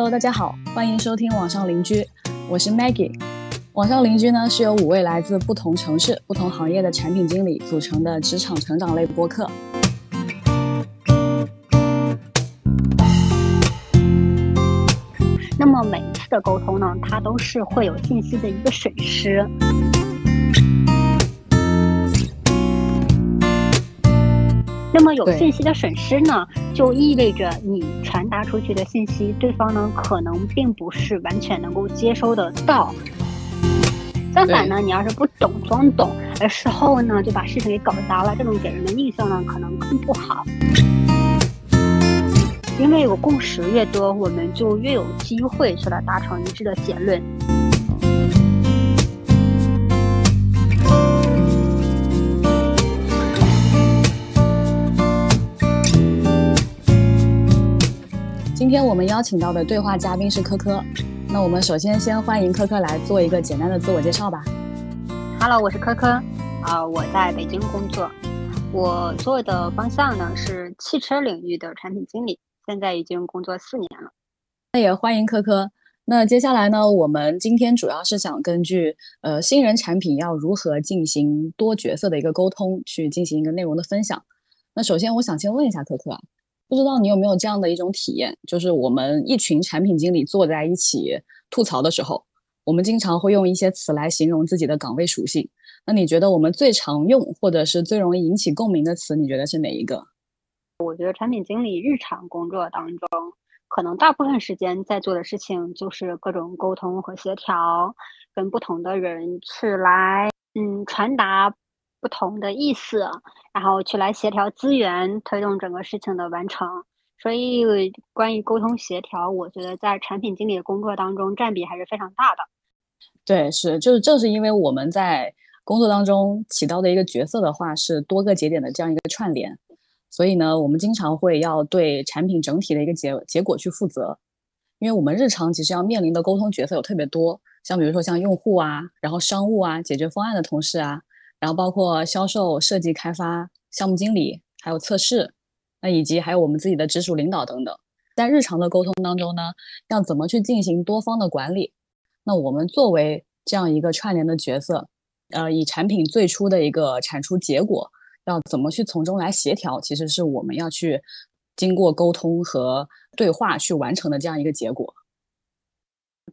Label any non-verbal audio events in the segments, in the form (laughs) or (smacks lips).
Hello，大家好，欢迎收听网上邻居，我是 Maggie。网上邻居呢是由五位来自不同城市、不同行业的产品经理组成的职场成长类播客。那么每一次的沟通呢，它都是会有信息的一个损失。那么有信息的损失呢，就意味着你传达出去的信息，对方呢可能并不是完全能够接收得到。相反呢，你要是不懂装懂，而事后呢就把事情给搞砸了，这种给人的印象呢可能更不好。因为有共识越多，我们就越有机会去来达成一致的结论。天我们邀请到的对话嘉宾是科科。那我们首先先欢迎科科来做一个简单的自我介绍吧。Hello，我是科科，啊，我在北京工作，我做的方向呢是汽车领域的产品经理，现在已经工作四年了。那也欢迎科科。那接下来呢，我们今天主要是想根据呃新人产品要如何进行多角色的一个沟通，去进行一个内容的分享。那首先我想先问一下科科啊。不知道你有没有这样的一种体验，就是我们一群产品经理坐在一起吐槽的时候，我们经常会用一些词来形容自己的岗位属性。那你觉得我们最常用或者是最容易引起共鸣的词，你觉得是哪一个？我觉得产品经理日常工作当中，可能大部分时间在做的事情就是各种沟通和协调，跟不同的人去来嗯传达。不同的意思，然后去来协调资源，推动整个事情的完成。所以，关于沟通协调，我觉得在产品经理的工作当中占比还是非常大的。对，是，就是正是因为我们在工作当中起到的一个角色的话，是多个节点的这样一个串联，所以呢，我们经常会要对产品整体的一个结结果去负责。因为我们日常其实要面临的沟通角色有特别多，像比如说像用户啊，然后商务啊，解决方案的同事啊。然后包括销售、设计、开发、项目经理，还有测试，那以及还有我们自己的直属领导等等，在日常的沟通当中呢，要怎么去进行多方的管理？那我们作为这样一个串联的角色，呃，以产品最初的一个产出结果，要怎么去从中来协调？其实是我们要去经过沟通和对话去完成的这样一个结果。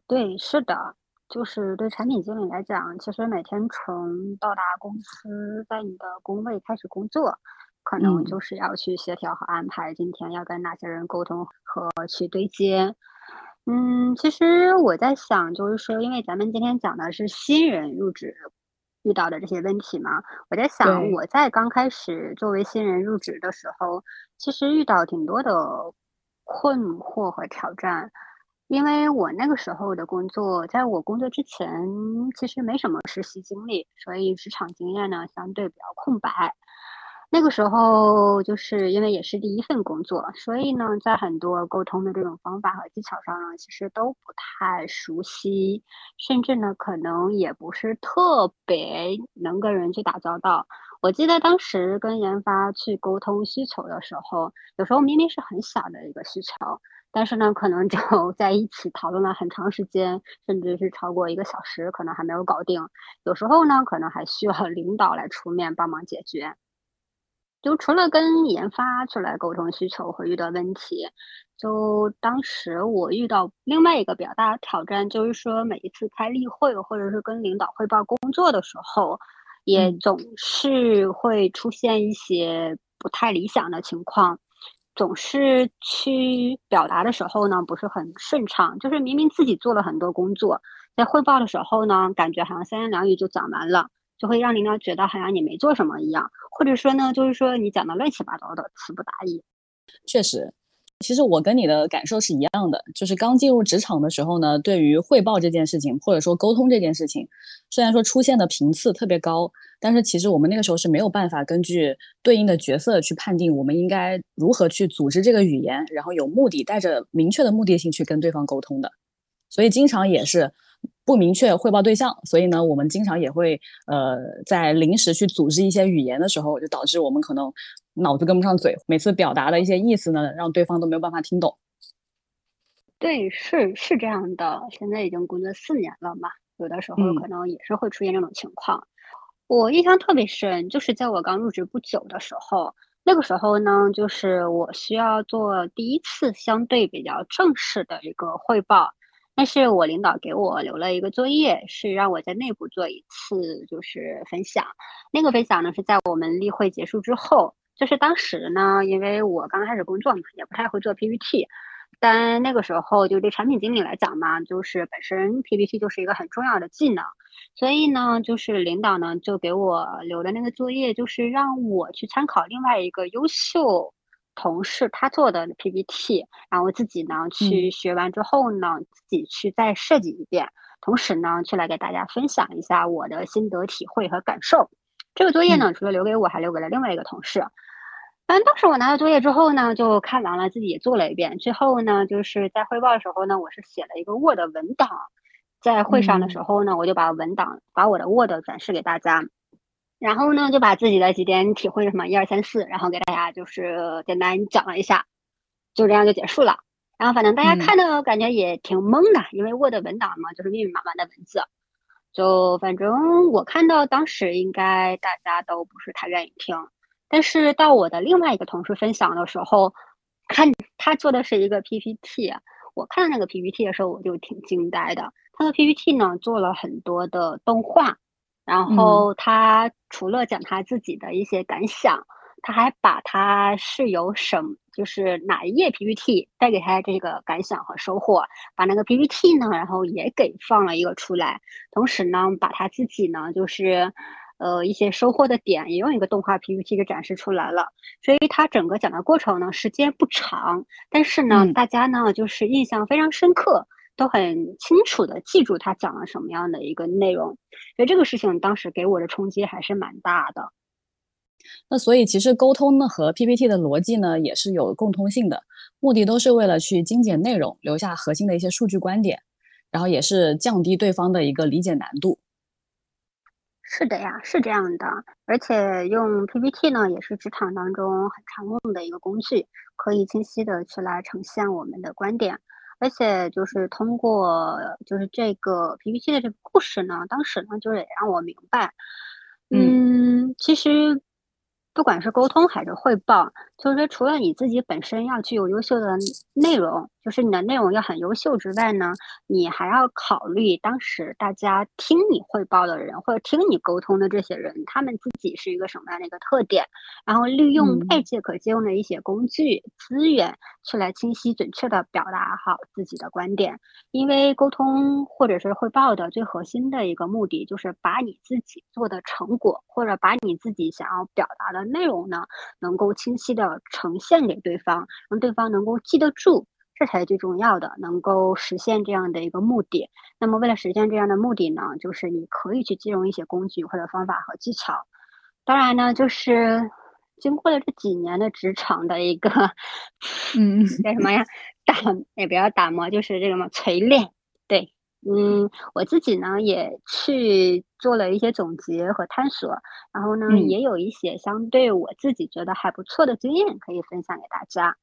对，是的。就是对产品经理来讲，其实每天从到达公司，在你的工位开始工作，可能就是要去协调和安排今天要跟哪些人沟通和去对接。嗯，其实我在想，就是说，因为咱们今天讲的是新人入职遇到的这些问题嘛，我在想，我在刚开始作为新人入职的时候，其实遇到挺多的困惑和挑战。因为我那个时候的工作，在我工作之前，其实没什么实习经历，所以职场经验呢相对比较空白。那个时候，就是因为也是第一份工作，所以呢，在很多沟通的这种方法和技巧上呢，其实都不太熟悉，甚至呢，可能也不是特别能跟人去打交道。我记得当时跟研发去沟通需求的时候，有时候明明是很小的一个需求。但是呢，可能就 (laughs) 在一起讨论了很长时间，甚至是超过一个小时，可能还没有搞定。有时候呢，可能还需要领导来出面帮忙解决。就除了跟研发出来沟通需求会遇到问题，就当时我遇到另外一个比较大的挑战，就是说每一次开例会或者是跟领导汇报工作的时候，也总是会出现一些不太理想的情况。总是去表达的时候呢，不是很顺畅。就是明明自己做了很多工作，在汇报的时候呢，感觉好像三言两语就讲完了，就会让领导觉得好像你没做什么一样，或者说呢，就是说你讲的乱七八糟的，词不达意。确实。其实我跟你的感受是一样的，就是刚进入职场的时候呢，对于汇报这件事情，或者说沟通这件事情，虽然说出现的频次特别高，但是其实我们那个时候是没有办法根据对应的角色去判定我们应该如何去组织这个语言，然后有目的、带着明确的目的性去跟对方沟通的，所以经常也是。不明确汇报对象，所以呢，我们经常也会呃在临时去组织一些语言的时候，就导致我们可能脑子跟不上嘴，每次表达的一些意思呢，让对方都没有办法听懂。对，是是这样的。现在已经工作四年了嘛，有的时候可能也是会出现这种情况。我印象特别深，就是在我刚入职不久的时候，那个时候呢，就是我需要做第一次相对比较正式的一个汇报。但是我领导给我留了一个作业，是让我在内部做一次就是分享。那个分享呢，是在我们例会结束之后。就是当时呢，因为我刚开始工作嘛，也不太会做 PPT。但那个时候，就对产品经理来讲嘛，就是本身 PPT 就是一个很重要的技能，所以呢，就是领导呢就给我留的那个作业，就是让我去参考另外一个优秀同事他做的 PPT，然后自己呢去学完之后呢，自己去再设计一遍，同时呢去来给大家分享一下我的心得体会和感受。这个作业呢，除了留给我，还留给了另外一个同事。反正当时我拿到作业之后呢，就看完了，自己也做了一遍。最后呢，就是在汇报的时候呢，我是写了一个 Word 文档，在会上的时候呢，我就把文档把我的 Word 展示给大家，然后呢，就把自己的几点体会什么一二三四，然后给大家就是简单讲了一下，就这样就结束了。然后反正大家看的感觉也挺懵的，因为 Word 文档嘛，就是密密麻麻的文字，就反正我看到当时应该大家都不是太愿意听。但是到我的另外一个同事分享的时候，看他做的是一个 PPT，我看到那个 PPT 的时候，我就挺惊呆的。他的 PPT 呢做了很多的动画，然后他除了讲他自己的一些感想，他还把他是由什就是哪一页 PPT 带给他这个感想和收获，把那个 PPT 呢，然后也给放了一个出来，同时呢，把他自己呢就是。呃，一些收获的点也用一个动画 PPT 给展示出来了，所以它整个讲的过程呢，时间不长，但是呢，大家呢就是印象非常深刻，都很清楚的记住他讲了什么样的一个内容，所以这个事情当时给我的冲击还是蛮大的。那所以其实沟通呢和 PPT 的逻辑呢也是有共通性的，目的都是为了去精简内容，留下核心的一些数据观点，然后也是降低对方的一个理解难度。是的呀，是这样的，而且用 PPT 呢，也是职场当中很常用的一个工具，可以清晰的去来呈现我们的观点，而且就是通过就是这个 PPT 的这个故事呢，当时呢就是也让我明白，嗯，其实。不管是沟通还是汇报，就是说，除了你自己本身要具有优秀的内容，就是你的内容要很优秀之外呢，你还要考虑当时大家听你汇报的人或者听你沟通的这些人，他们自己是一个什么样的一个特点，然后利用外界可借用的一些工具资源，去来清晰准确的表达好自己的观点。因为沟通或者是汇报的最核心的一个目的，就是把你自己做的成果，或者把你自己想要表达的。内容呢，能够清晰的呈现给对方，让对方能够记得住，这才是最重要的，能够实现这样的一个目的。那么，为了实现这样的目的呢，就是你可以去借用一些工具或者方法和技巧。当然呢，就是经过了这几年的职场的一个，(laughs) 嗯，叫什么呀？打也不要打磨，就是这个嘛，锤炼。对。嗯，我自己呢也去做了一些总结和探索，然后呢也有一些相对我自己觉得还不错的经验可以分享给大家。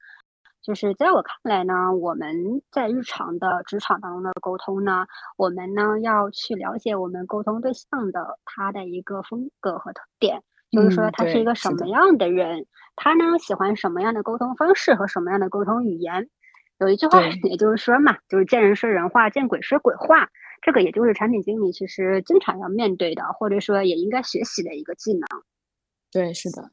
就是在我看来呢，我们在日常的职场当中的沟通呢，我们呢要去了解我们沟通对象的他的一个风格和特点，就是说他是一个什么样的人，他呢喜欢什么样的沟通方式和什么样的沟通语言。有一句话，也就是说嘛，就是见人说人话，见鬼说鬼话。这个也就是产品经理其实经常要面对的，或者说也应该学习的一个技能。对，是的。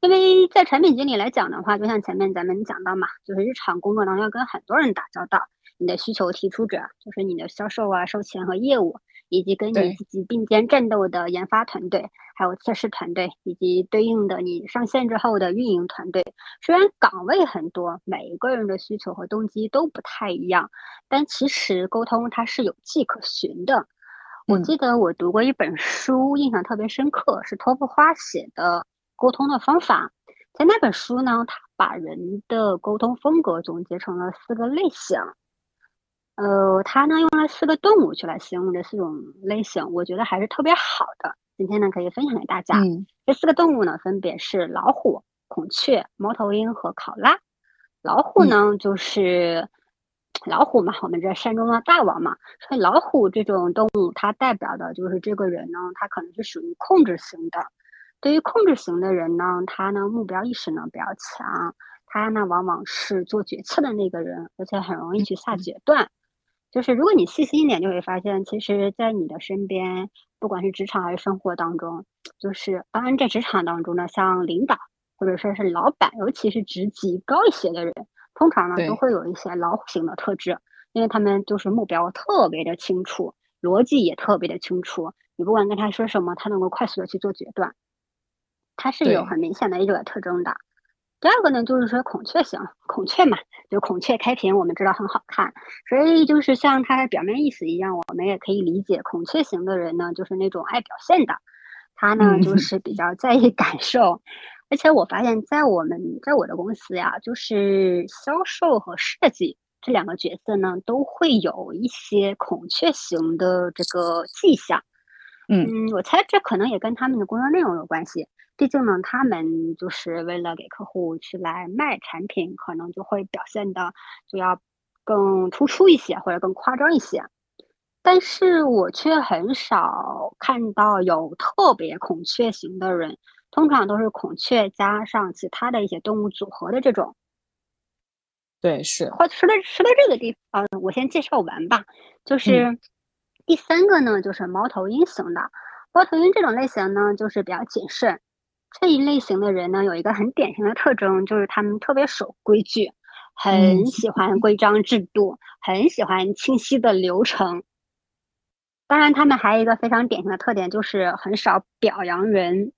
因为在产品经理来讲的话，就像前面咱们讲到嘛，就是日常工作当中要跟很多人打交道，你的需求提出者就是你的销售啊、售前和业务。以及跟你自己并肩战斗的研发团队，还有测试团队，以及对应的你上线之后的运营团队。虽然岗位很多，每一个人的需求和动机都不太一样，但其实沟通它是有迹可循的。我记得我读过一本书，印象特别深刻，是托布花写的《沟通的方法》。在那本书呢，他把人的沟通风格总结成了四个类型。呃，他呢用了四个动物去来形容这四种类型，我觉得还是特别好的。今天呢可以分享给大家。这四个动物呢分别是老虎、孔雀、猫头鹰和考拉。老虎呢就是老虎嘛，我们这山中的大王嘛，所以老虎这种动物，它代表的就是这个人呢，他可能是属于控制型的。对于控制型的人呢，他呢目标意识呢比较强，他呢往往是做决策的那个人，而且很容易去下决断。就是如果你细心一点，就会发现，其实，在你的身边，不管是职场还是生活当中，就是当然在职场当中呢，像领导或者说是老板，尤其是职级高一些的人，通常呢都会有一些老虎型的特质，因为他们就是目标特别的清楚，逻辑也特别的清楚，你不管跟他说什么，他能够快速的去做决断，他是有很明显的一个特征的。第二个呢，就是说孔雀型，孔雀嘛，就孔雀开屏，我们知道很好看，所以就是像它的表面意思一样，我们也可以理解，孔雀型的人呢，就是那种爱表现的，他呢就是比较在意感受，而且我发现，在我们在我的公司呀，就是销售和设计这两个角色呢，都会有一些孔雀型的这个迹象，嗯，我猜这可能也跟他们的工作内容有关系。毕竟呢，他们就是为了给客户去来卖产品，可能就会表现的就要更突出一些，或者更夸张一些。但是我却很少看到有特别孔雀型的人，通常都是孔雀加上其他的一些动物组合的这种。对，是。话说到说到这个地方，我先介绍完吧。就是第三个呢，就是猫头鹰型的。猫头鹰这种类型呢，就是比较谨慎。这一类型的人呢，有一个很典型的特征，就是他们特别守规矩，很喜欢规章制度，很喜欢清晰的流程。当然，他们还有一个非常典型的特点，就是很少表扬人。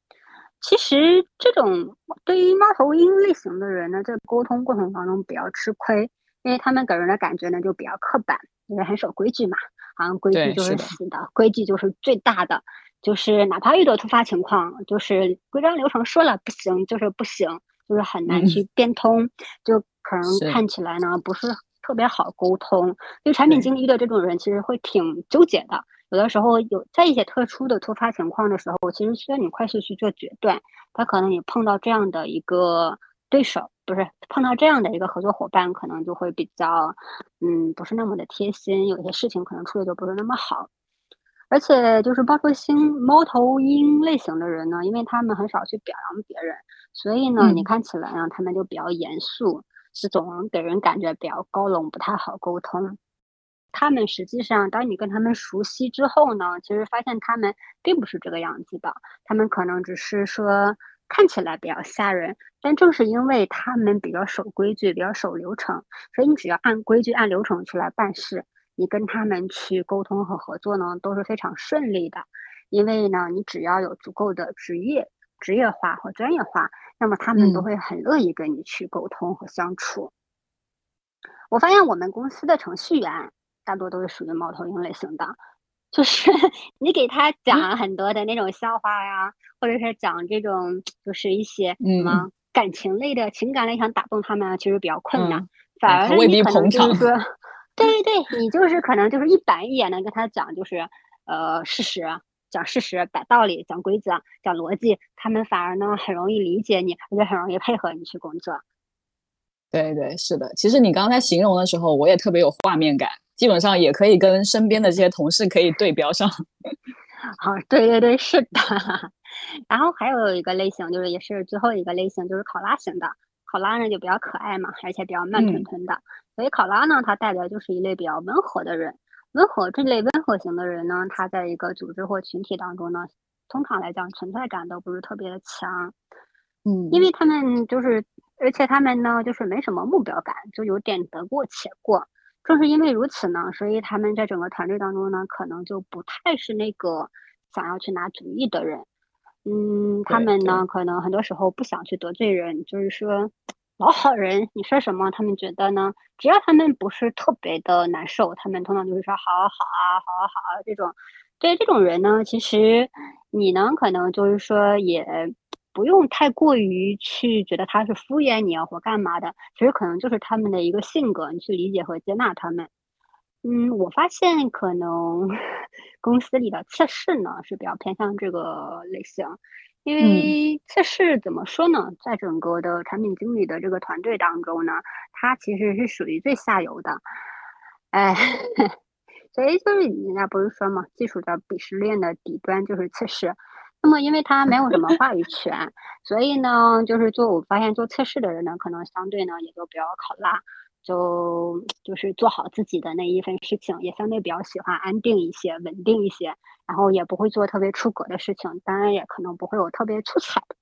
其实，这种对于猫头鹰类型的人呢，在沟通过程当中比较吃亏，因为他们给人的感觉呢就比较刻板，因为很守规矩嘛，好像规矩就是死的，规矩就是最大的。就是哪怕遇到突发情况，就是规章流程说了不行，就是不行，就是很难去变通，就可能看起来呢不是特别好沟通。就产品经理遇到这种人，其实会挺纠结的。有的时候有在一些特殊的突发情况的时候，其实需要你快速去做决断。他可能也碰到这样的一个对手，不是碰到这样的一个合作伙伴，可能就会比较，嗯，不是那么的贴心。有些事情可能处理的不是那么好。而且就是包括星、猫头鹰类型的人呢，因为他们很少去表扬别人，所以呢，你看起来啊，他们就比较严肃，是总给人感觉比较高冷，不太好沟通。他们实际上，当你跟他们熟悉之后呢，其实发现他们并不是这个样子的。他们可能只是说看起来比较吓人，但正是因为他们比较守规矩、比较守流程，所以你只要按规矩、按流程去来办事。你跟他们去沟通和合作呢，都是非常顺利的，因为呢，你只要有足够的职业、职业化和专业化，那么他们都会很乐意跟你去沟通和相处。我发现我们公司的程序员大多都是属于猫头鹰类型的，就是 (laughs) 你给他讲很多的那种笑话呀，或者是讲这种就是一些什么感情类的情感类，想打动他们啊，其实比较困难，反而未必捧场。(laughs) 对对对，你就是可能就是一板一眼的跟他讲，就是呃事实，讲事实，摆道理，讲规则，讲逻辑，他们反而呢很容易理解你，而且很容易配合你去工作。对对是的，其实你刚才形容的时候，我也特别有画面感，基本上也可以跟身边的这些同事可以对标上。(laughs) 好，对对对，是的。(laughs) 然后还有一个类型，就是也是最后一个类型，就是考拉型的。考拉呢就比较可爱嘛，而且比较慢吞吞的。所以考拉呢，它代表就是一类比较温和的人。温和这类温和型的人呢，他在一个组织或群体当中呢，通常来讲存在感都不是特别的强。嗯，因为他们就是，而且他们呢，就是没什么目标感，就有点得过且过。正是因为如此呢，所以他们在整个团队当中呢，可能就不太是那个想要去拿主意的人。嗯，他们呢，可能很多时候不想去得罪人，就是说。老好人，你说什么，他们觉得呢？只要他们不是特别的难受，他们通常就是说好好啊，好好好啊这种。对这种人呢，其实你呢，可能就是说也不用太过于去觉得他是敷衍你啊或干嘛的，其实可能就是他们的一个性格，你去理解和接纳他们。嗯，我发现可能 (laughs) 公司里的测试呢是比较偏向这个类型。因为测试怎么说呢，在整个的产品经理的这个团队当中呢，他其实是属于最下游的。哎，(laughs) 所以就是人家不是说嘛，技术的鄙视链的底端就是测试。那么因为他没有什么话语权，所以呢，就是做我发现做测试的人呢，可能相对呢也都比较考拉，就就是做好自己的那一份事情，也相对比较喜欢安定一些、稳定一些，然后也不会做特别出格的事情，当然也可能不会有特别出彩的。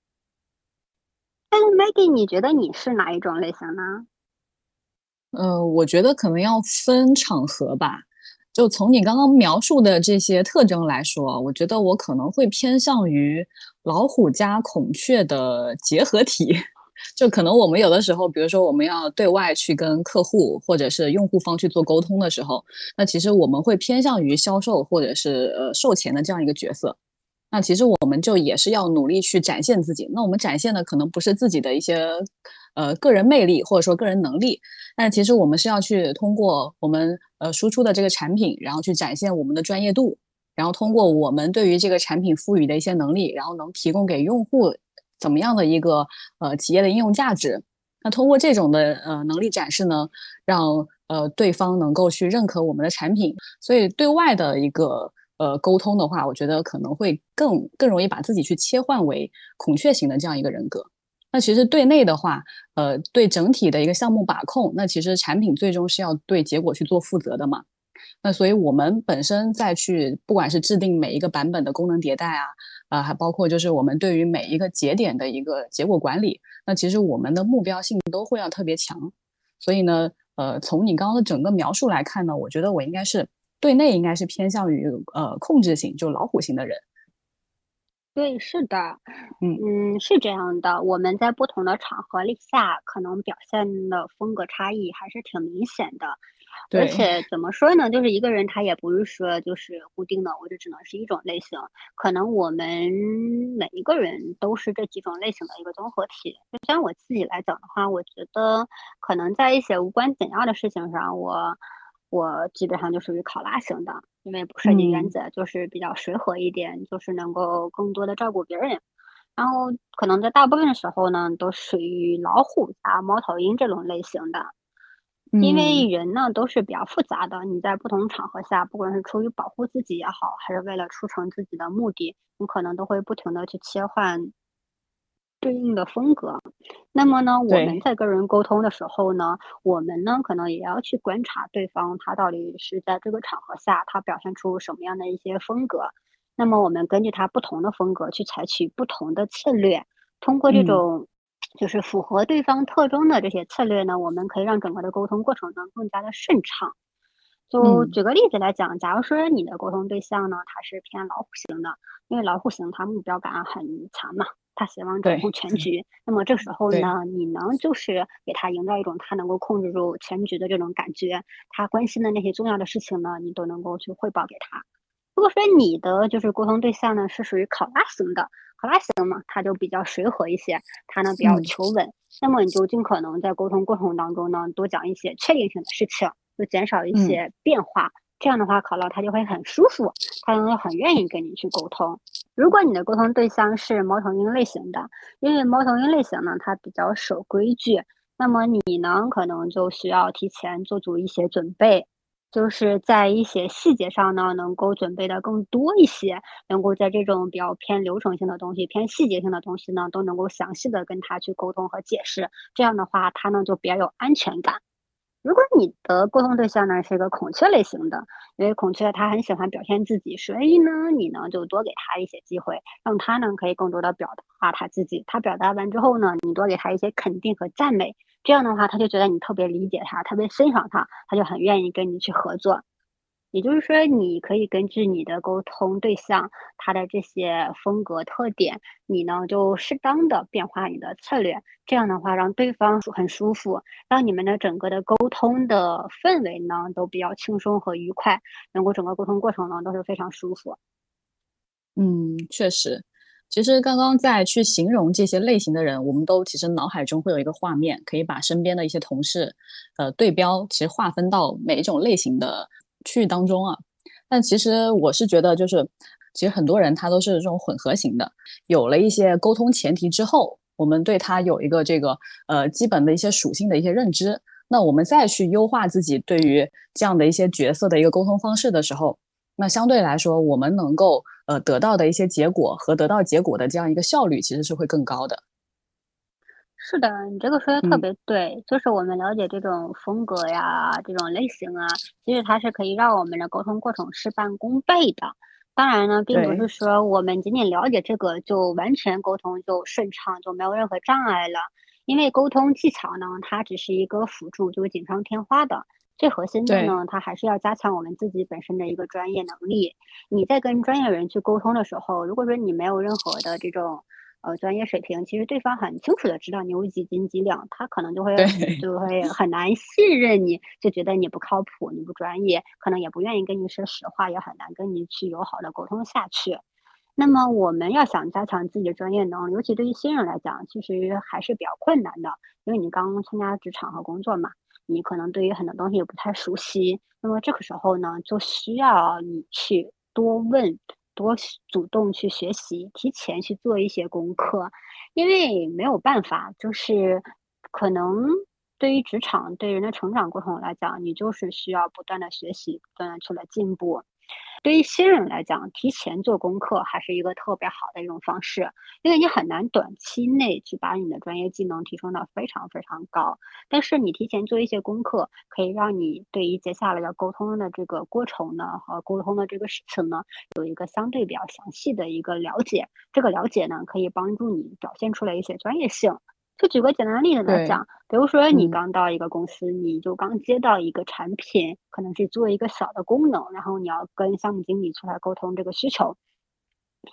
但是 Maggie，你觉得你是哪一种类型呢？呃，我觉得可能要分场合吧。就从你刚刚描述的这些特征来说，我觉得我可能会偏向于老虎加孔雀的结合体。(laughs) 就可能我们有的时候，比如说我们要对外去跟客户或者是用户方去做沟通的时候，那其实我们会偏向于销售或者是呃售前的这样一个角色。那其实我们就也是要努力去展现自己。那我们展现的可能不是自己的一些呃个人魅力或者说个人能力，但其实我们是要去通过我们呃输出的这个产品，然后去展现我们的专业度，然后通过我们对于这个产品赋予的一些能力，然后能提供给用户怎么样的一个呃企业的应用价值。那通过这种的呃能力展示呢，让呃对方能够去认可我们的产品。所以对外的一个。呃，沟通的话，我觉得可能会更更容易把自己去切换为孔雀型的这样一个人格。那其实对内的话，呃，对整体的一个项目把控，那其实产品最终是要对结果去做负责的嘛。那所以我们本身再去，不管是制定每一个版本的功能迭代啊，啊，还包括就是我们对于每一个节点的一个结果管理，那其实我们的目标性都会要特别强。所以呢，呃，从你刚刚的整个描述来看呢，我觉得我应该是。对内应该是偏向于呃控制型，就老虎型的人。对，是的，嗯嗯，是这样的。我们在不同的场合里下，可能表现的风格差异还是挺明显的。而且怎么说呢？就是一个人他也不是说就是固定的，我就只能是一种类型。可能我们每一个人都是这几种类型的一个综合体。就像我自己来讲的话，我觉得可能在一些无关紧要的事情上，我。我基本上就属于考拉型的，因为不涉及原则，就是比较随和一点，就是能够更多的照顾别人。然后可能在大部分的时候呢，都属于老虎加猫头鹰这种类型的。因为人呢都是比较复杂的，你在不同场合下，不管是出于保护自己也好，还是为了促成自己的目的，你可能都会不停的去切换。对应的风格，那么呢，我们在跟人沟通的时候呢，我们呢可能也要去观察对方他到底是在这个场合下他表现出什么样的一些风格，那么我们根据他不同的风格去采取不同的策略，通过这种就是符合对方特征的这些策略呢，我们可以让整个的沟通过程呢更加的顺畅。就举个例子来讲，假如说你的沟通对象呢，他是偏老虎型的，因为老虎型他目标感很强嘛。他希望掌控全局，那么这时候呢，你能就是给他营造一种他能够控制住全局的这种感觉，他关心的那些重要的事情呢，你都能够去汇报给他。如果说你的就是沟通对象呢是属于考拉型的，考拉型嘛，他就比较随和一些，他呢比较求稳，那么你就尽可能在沟通过程当中呢多讲一些确定性的事情，就减少一些变化。这样的话，考拉他就会很舒服，他会很愿意跟你去沟通。如果你的沟通对象是猫头鹰类型的，因为猫头鹰类型呢，它比较守规矩，那么你呢，可能就需要提前做足一些准备，就是在一些细节上呢，能够准备的更多一些，能够在这种比较偏流程性的东西、偏细节性的东西呢，都能够详细的跟他去沟通和解释。这样的话，他呢就比较有安全感。如果你的沟通对象呢是一个孔雀类型的，因为孔雀它很喜欢表现自己，所以呢，你呢就多给他一些机会，让他呢可以更多的表达他自己。他表达完之后呢，你多给他一些肯定和赞美，这样的话他就觉得你特别理解他，特别欣赏他，他就很愿意跟你去合作。也就是说，你可以根据你的沟通对象他的这些风格特点，你呢就适当的变化你的策略，这样的话让对方很舒服，让你们的整个的沟通的氛围呢都比较轻松和愉快，能够整个沟通过程呢都是非常舒服。嗯，确实，其实刚刚在去形容这些类型的人，我们都其实脑海中会有一个画面，可以把身边的一些同事，呃，对标，其实划分到每一种类型的。区域当中啊，但其实我是觉得，就是其实很多人他都是这种混合型的。有了一些沟通前提之后，我们对他有一个这个呃基本的一些属性的一些认知，那我们再去优化自己对于这样的一些角色的一个沟通方式的时候，那相对来说，我们能够呃得到的一些结果和得到结果的这样一个效率，其实是会更高的。是的，你这个说的特别对，就是我们了解这种风格呀，这种类型啊，其实它是可以让我们的沟通过程事半功倍的。当然呢，并不是说我们仅仅了解这个就完全沟通就顺畅，就没有任何障碍了。因为沟通技巧呢，它只是一个辅助，就是锦上添花的。最核心的呢，它还是要加强我们自己本身的一个专业能力。你在跟专业人去沟通的时候，如果说你没有任何的这种。呃，专业水平其实对方很清楚的知道你有几斤几两，他可能就会就会很难信任你，就觉得你不靠谱，你不专业，可能也不愿意跟你说实话，也很难跟你去友好的沟通下去。那么我们要想加强自己的专业能力，尤其对于新人来讲，其实还是比较困难的，因为你刚刚参加职场和工作嘛，你可能对于很多东西也不太熟悉。那么这个时候呢，就需要你去多问。多主动去学习，提前去做一些功课，因为没有办法，就是可能对于职场对人的成长过程来讲，你就是需要不断的学习，不断的去来进步。对于新人来讲，提前做功课还是一个特别好的一种方式，因为你很难短期内去把你的专业技能提升到非常非常高。但是你提前做一些功课，可以让你对于接下来的沟通的这个过程呢，和沟通的这个事情呢，有一个相对比较详细的一个了解。这个了解呢，可以帮助你表现出来一些专业性。就举个简单的例子来讲，比如说你刚到一个公司，你就刚接到一个产品，可能是做一个小的功能，然后你要跟项目经理出来沟通这个需求。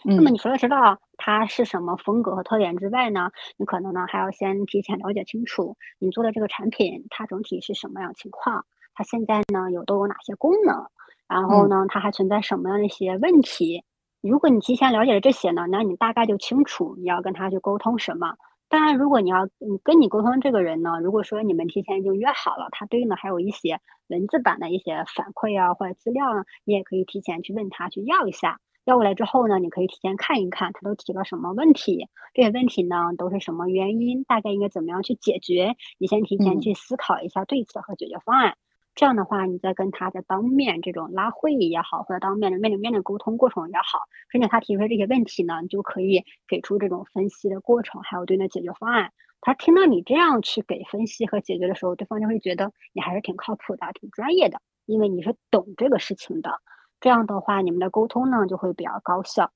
那么你除了知道它是什么风格和特点之外呢，你可能呢还要先提前了解清楚你做的这个产品它整体是什么样情况，它现在呢有都有哪些功能，然后呢它还存在什么样的一些问题。如果你提前了解了这些呢，那你大概就清楚你要跟他去沟通什么。当然，如果你要嗯跟你沟通这个人呢，如果说你们提前已经约好了，他对应的还有一些文字版的一些反馈啊或者资料呢，你也可以提前去问他去要一下。要过来之后呢，你可以提前看一看他都提了什么问题，这些问题呢都是什么原因，大概应该怎么样去解决，你先提前去思考一下对策和解决方案。这样的话，你再跟他在当面这种拉会议也好，或者当面的面对面的沟通过程也好，甚至他提出这些问题呢，你就可以给出这种分析的过程，还有对应的解决方案。他听到你这样去给分析和解决的时候，对方就会觉得你还是挺靠谱的，挺专业的，因为你是懂这个事情的。这样的话，你们的沟通呢就会比较高效，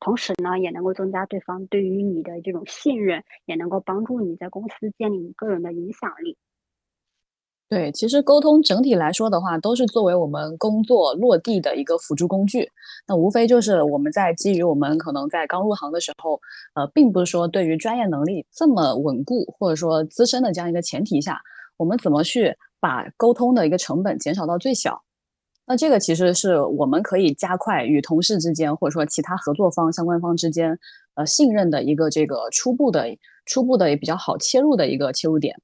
同时呢也能够增加对方对于你的这种信任，也能够帮助你在公司建立你个人的影响力。对，其实沟通整体来说的话，都是作为我们工作落地的一个辅助工具。那无非就是我们在基于我们可能在刚入行的时候，呃，并不是说对于专业能力这么稳固或者说资深的这样一个前提下，我们怎么去把沟通的一个成本减少到最小？那这个其实是我们可以加快与同事之间或者说其他合作方、相关方之间，呃，信任的一个这个初步的、初步的也比较好切入的一个切入点。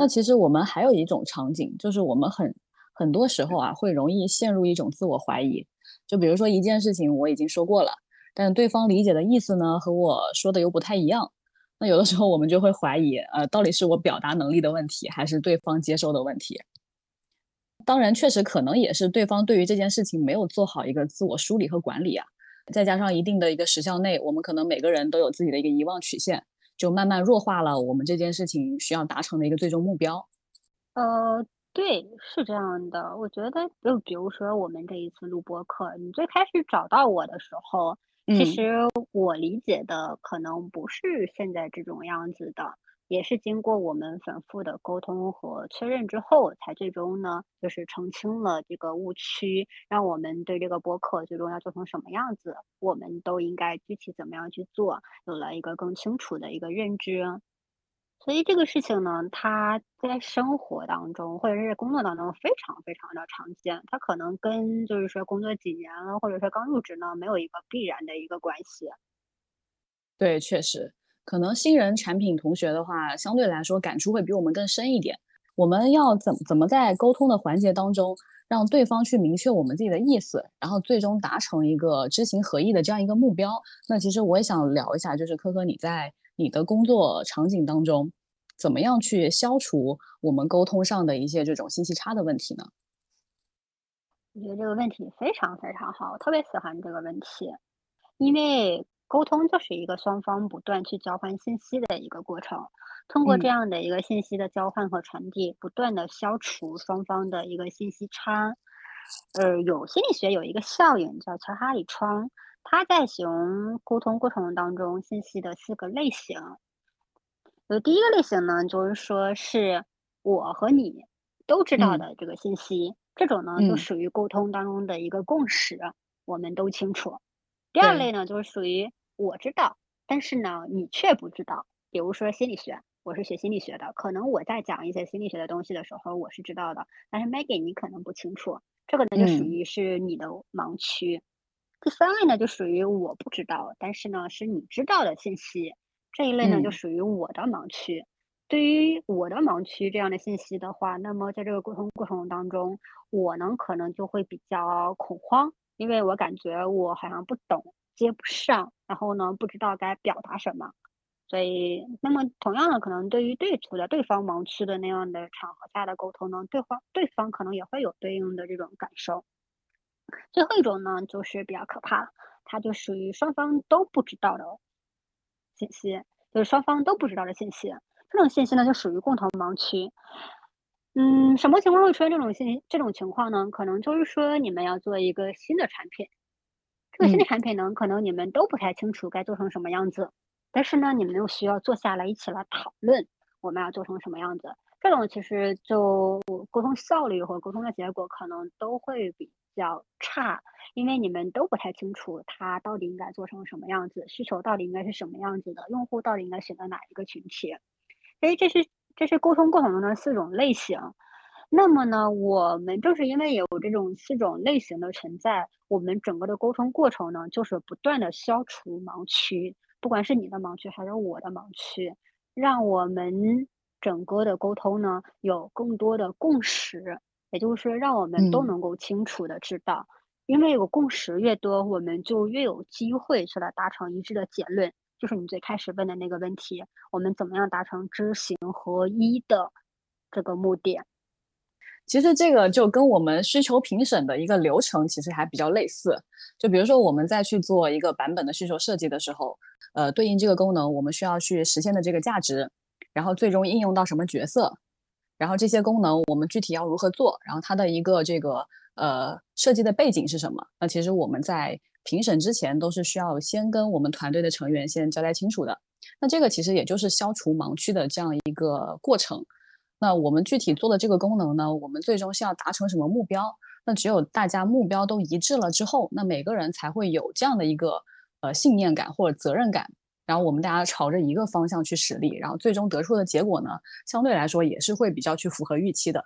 那其实我们还有一种场景，就是我们很很多时候啊，会容易陷入一种自我怀疑。就比如说一件事情我已经说过了，但对方理解的意思呢和我说的又不太一样。那有的时候我们就会怀疑，呃，到底是我表达能力的问题，还是对方接受的问题？当然，确实可能也是对方对于这件事情没有做好一个自我梳理和管理啊。再加上一定的一个时效内，我们可能每个人都有自己的一个遗忘曲线。就慢慢弱化了我们这件事情需要达成的一个最终目标。呃，对，是这样的。我觉得，就比如说我们这一次录播课，你最开始找到我的时候，其实我理解的可能不是现在这种样子的。也是经过我们反复的沟通和确认之后，才最终呢，就是澄清了这个误区，让我们对这个播客最终要做成什么样子，我们都应该具体怎么样去做，有了一个更清楚的一个认知。所以这个事情呢，它在生活当中或者是工作当中非常非常的常见，它可能跟就是说工作几年了，或者说刚入职呢，没有一个必然的一个关系。对，确实。可能新人产品同学的话，相对来说感触会比我们更深一点。我们要怎怎么在沟通的环节当中，让对方去明确我们自己的意思，然后最终达成一个知行合一的这样一个目标。那其实我也想聊一下，就是科科你在你的工作场景当中，怎么样去消除我们沟通上的一些这种信息差的问题呢？我觉得这个问题非常非常好，我特别喜欢这个问题，因为沟通就是一个双方不断去交换信息的一个过程，通过这样的一个信息的交换和传递，不断的消除双方的一个信息差。呃，有心理学有一个效应叫乔哈里窗，它在形容沟通过程当中信息的四个类型。有，第一个类型呢，就是说是我和你都知道的这个信息。这种呢，就属于沟通当中的一个共识，我们都清楚。第二类呢，就是属于我知道，但是呢，你却不知道。比如说心理学，我是学心理学的，可能我在讲一些心理学的东西的时候，我是知道的，但是 Maggie 你可能不清楚。这个呢，就属于是你的盲区。第三类呢，就属于我不知道，但是呢，是你知道的信息。这一类呢，就属于我的盲区。对于我的盲区这样的信息的话，那么在这个沟通过程当中，我呢可能就会比较恐慌，因为我感觉我好像不懂，接不上，然后呢不知道该表达什么。所以，那么同样的，可能对于对处在对方盲区的那样的场合下的沟通呢，对方对方可能也会有对应的这种感受。最后一种呢，就是比较可怕了，它就属于双方都不知道的信息，就是双方都不知道的信息。这种信息呢，就属于共同盲区。嗯，什么情况会出现这种信？这种情况呢，可能就是说你们要做一个新的产品，这个新的产品呢，可能你们都不太清楚该做成什么样子，但是呢，你们又需要坐下来一起来讨论我们要做成什么样子。这种其实就沟通效率和沟通的结果可能都会比较差，因为你们都不太清楚它到底应该做成什么样子，需求到底应该是什么样子的，用户到底应该选择哪一个群体。所以这是这是沟通过程中的四种类型。那么呢，我们正是因为有这种四种类型的存在，我们整个的沟通过程呢，就是不断的消除盲区，不管是你的盲区还是我的盲区，让我们整个的沟通呢有更多的共识，也就是让我们都能够清楚的知道，因为有共识越多，我们就越有机会去来达成一致的结论。就是你最开始问的那个问题，我们怎么样达成知行合一的这个目的？其实这个就跟我们需求评审的一个流程其实还比较类似。就比如说我们在去做一个版本的需求设计的时候，呃，对应这个功能我们需要去实现的这个价值，然后最终应用到什么角色，然后这些功能我们具体要如何做，然后它的一个这个呃设计的背景是什么？那其实我们在评审之前都是需要先跟我们团队的成员先交代清楚的，那这个其实也就是消除盲区的这样一个过程。那我们具体做的这个功能呢，我们最终是要达成什么目标？那只有大家目标都一致了之后，那每个人才会有这样的一个呃信念感或者责任感，然后我们大家朝着一个方向去使力，然后最终得出的结果呢，相对来说也是会比较去符合预期的。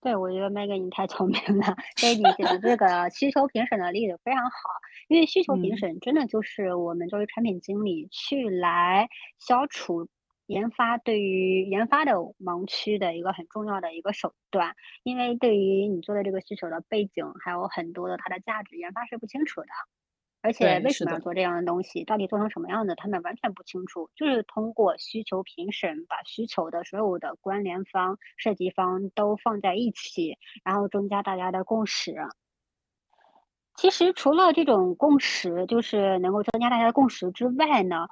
对，我觉得 Meg 你太聪明了，所以你举的这个 (laughs) 需求评审的例子非常好。因为需求评审真的就是我们作为产品经理去来消除研发对于研发的盲区的一个很重要的一个手段。因为对于你做的这个需求的背景，还有很多的它的价值，研发是不清楚的。而且为什么要做这样的东西？到底做成什么样子？他们完全不清楚。就是通过需求评审，把需求的所有的关联方、设计方都放在一起，然后增加大家的共识。其实除了这种共识，就是能够增加大家的共识之外呢，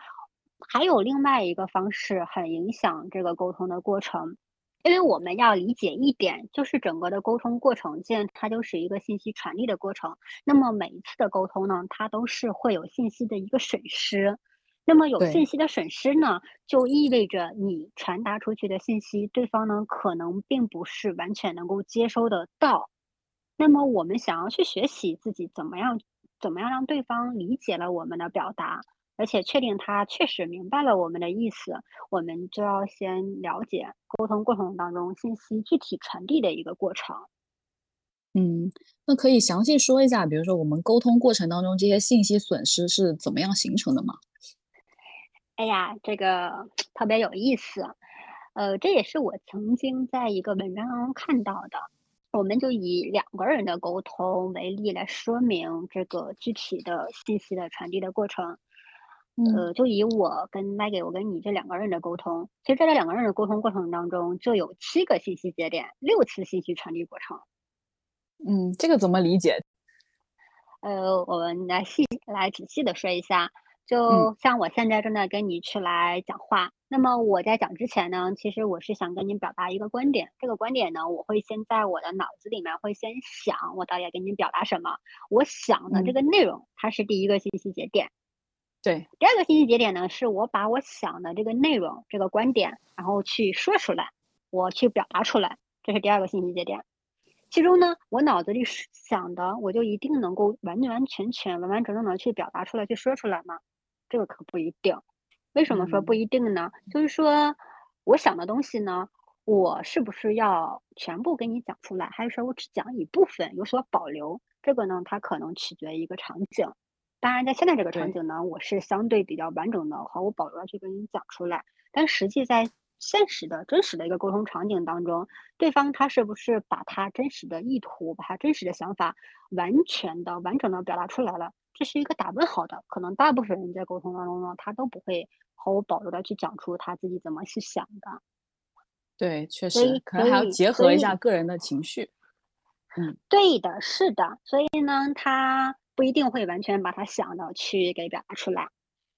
还有另外一个方式很影响这个沟通的过程。因为我们要理解一点，就是整个的沟通过程，既然它就是一个信息传递的过程，那么每一次的沟通呢，它都是会有信息的一个损失。那么有信息的损失呢，就意味着你传达出去的信息，对方呢可能并不是完全能够接收得到。那么我们想要去学习自己怎么样，怎么样让对方理解了我们的表达。而且确定他确实明白了我们的意思，我们就要先了解沟通过程当中信息具体传递的一个过程。嗯，那可以详细说一下，比如说我们沟通过程当中这些信息损失是怎么样形成的吗？哎呀，这个 (smacks lips) 特别有意思，呃，这也是我曾经在一个文章当中看到的，我们就以两个人的沟通为例来说明这个具体的信息的传递的过程。呃，就以我跟 Maggie，我跟你这两个人的沟通，其实在这两个人的沟通过程当中，就有七个信息节点，六次信息传递过程。嗯，这个怎么理解？呃，我们来细来仔细的说一下。就像我现在正在跟你去来讲话，那么我在讲之前呢，其实我是想跟您表达一个观点。这个观点呢，我会先在我的脑子里面会先想，我到底要跟你表达什么。我想的这个内容，它是第一个信息节点。对，第二个信息节点呢，是我把我想的这个内容、这个观点，然后去说出来，我去表达出来，这是第二个信息节点。其中呢，我脑子里想的，我就一定能够完完全全、完完整整的去表达出来、去说出来吗？这个可不一定。为什么说不一定呢？就是说，我想的东西呢，我是不是要全部给你讲出来，还是说我只讲一部分，有所保留？这个呢，它可能取决于一个场景。当然，在现在这个场景呢，我是相对比较完整的、毫无保留的去跟你讲出来。但实际在现实的真实的一个沟通场景当中，对方他是不是把他真实的意图、把他真实的想法完全的、完整的表达出来了？这是一个打问号的。可能大部分人在沟通当中呢，他都不会毫无保留的去讲出他自己怎么去想的。对，确实，可能还要结合一下个人的情绪。嗯，对的，是的。所以呢，他。不一定会完全把他想的去给表达出来，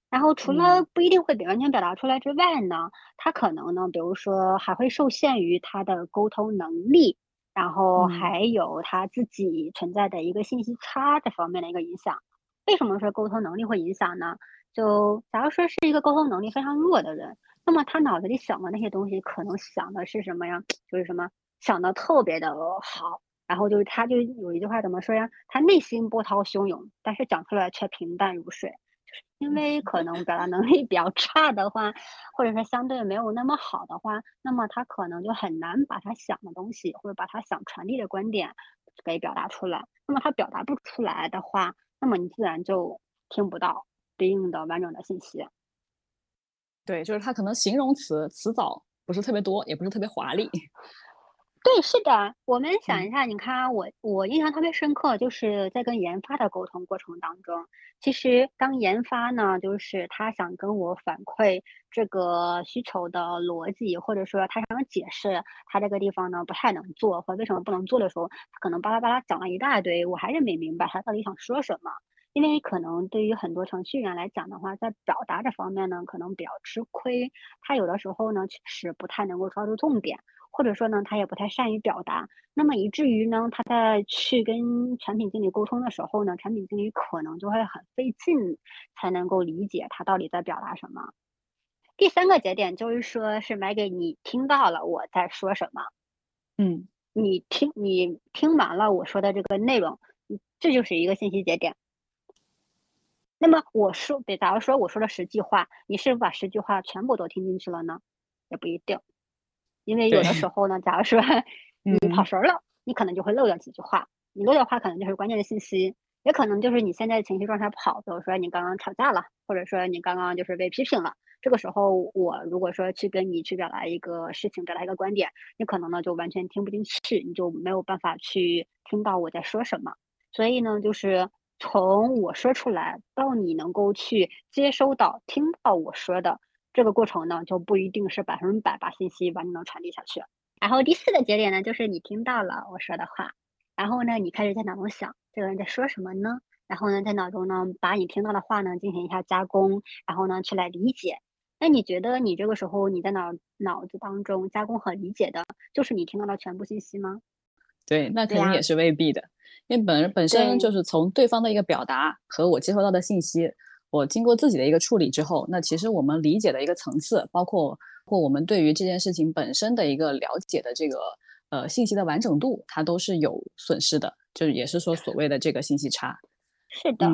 然后除了不一定会完全表达出来之外呢，他可能呢，比如说还会受限于他的沟通能力，然后还有他自己存在的一个信息差这方面的一个影响。为什么说沟通能力会影响呢？就假如说是一个沟通能力非常弱的人，那么他脑子里想的那些东西，可能想的是什么呀？就是什么想的特别的好。然后就是，他就有一句话怎么说呀？他内心波涛汹涌，但是讲出来却平淡如水。就是因为可能表达能力比较差的话，或者是相对没有那么好的话，那么他可能就很难把他想的东西，或者把他想传递的观点给表达出来。那么他表达不出来的话，那么你自然就听不到对应的完整的信息。对，就是他可能形容词词藻不是特别多，也不是特别华丽。对，是的，我们想一下，你看我，我印象特别深刻，就是在跟研发的沟通过程当中，其实当研发呢，就是他想跟我反馈这个需求的逻辑，或者说他想解释他这个地方呢不太能做，或为什么不能做的时候，他可能巴拉巴拉讲了一大堆，我还是没明白他到底想说什么。因为可能对于很多程序员来讲的话，在表达这方面呢，可能比较吃亏，他有的时候呢确实不太能够抓住重点。或者说呢，他也不太善于表达，那么以至于呢，他在去跟产品经理沟通的时候呢，产品经理可能就会很费劲，才能够理解他到底在表达什么。第三个节点就是说，是买给你听到了我在说什么，嗯，你听你听完了我说的这个内容，这就是一个信息节点。那么我说，比假如说我说了十句话，你是不是把十句话全部都听进去了呢？也不一定。因为有的时 (laughs) 候呢，假如说 (laughs) 你跑神了，你可能就会漏掉几句话。你漏掉话，可能就是关键的信息，也可能就是你现在情绪状态不好。比如说你刚刚吵架了，或者说你刚刚就是被批评了。这个时候，我如果说去跟你去表达一个事情，表达一个观点，你可能呢就完全听不进去，你就没有办法去听到我在说什么。所以呢，就是从我说出来到你能够去接收到、听到我说的。这个过程呢，就不一定是百分之百把信息完整的传递下去。然后第四个节点呢，就是你听到了我说的话，然后呢，你开始在脑中想这个人在说什么呢？然后呢，在脑中呢，把你听到的话呢进行一下加工，然后呢，去来理解。那你觉得你这个时候你在脑脑子当中加工和理解的，就是你听到的全部信息吗？对，那肯定也是未必的，因为本人本身就是从对方的一个表达和我接收到的信息。我经过自己的一个处理之后，那其实我们理解的一个层次，包括或我们对于这件事情本身的一个了解的这个呃信息的完整度，它都是有损失的，就是也是说所谓的这个信息差。(laughs) 是的，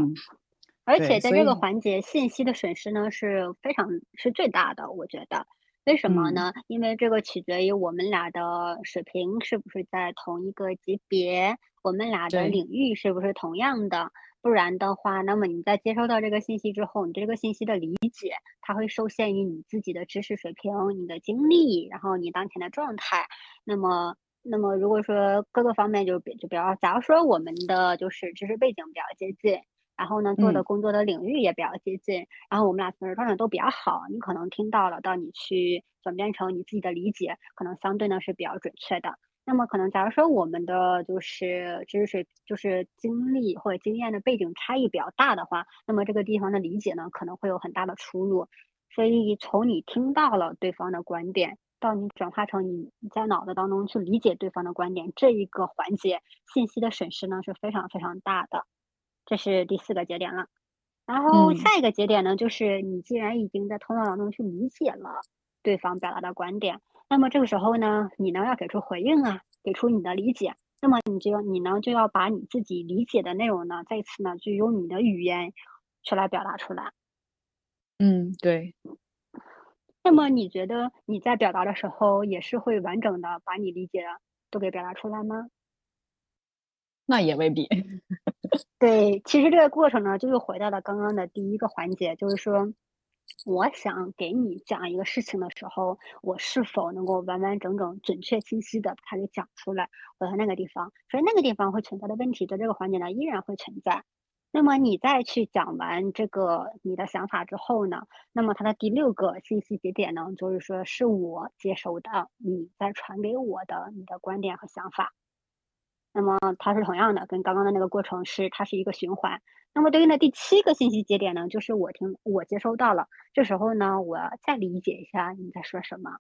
而且在这个环节，信息的损失呢是非常是最大的，我觉得。为什么呢？因为这个取决于我们俩的水平是不是在同一个级别，我们俩的领域是不是同样的。不然的话，那么你在接收到这个信息之后，你对这个信息的理解，它会受限于你自己的知识水平、你的经历，然后你当前的状态。那么那么如果说各个方面就比就比较，假如说我们的就是知识背景比较接近，然后呢做的工作的领域也比较接近，然后我们俩平时状态都比较好，你可能听到了，到你去转变成你自己的理解，可能相对呢是比较准确的。那么可能假如说我们的就是知识水就是经历或者经验的背景差异比较大的话，那么这个地方的理解呢可能会有很大的出入。所以从你听到了对方的观点。到你转化成你在脑子当中去理解对方的观点这一个环节，信息的损失呢是非常非常大的，这是第四个节点了。然后下一个节点呢，就是你既然已经在头脑当中去理解了对方表达的观点，那么这个时候呢，你呢要给出回应啊，给出你的理解。那么你就要你呢就要把你自己理解的内容呢，再次呢就用你的语言去来表达出来。嗯，对。那么你觉得你在表达的时候也是会完整的把你理解的都给表达出来吗？那也未必。(laughs) 对，其实这个过程呢，就又回到了刚刚的第一个环节，就是说，我想给你讲一个事情的时候，我是否能够完完整整、准确、清晰的把它给讲出来？回到那个地方，所以那个地方会存在的问题，在这个环节呢依然会存在。那么你再去讲完这个你的想法之后呢？那么它的第六个信息节点呢，就是说是我接收的，你在传给我的你的观点和想法。那么它是同样的，跟刚刚的那个过程是它是一个循环。那么对应的第七个信息节点呢，就是我听我接收到了，这时候呢，我再理解一下你在说什么。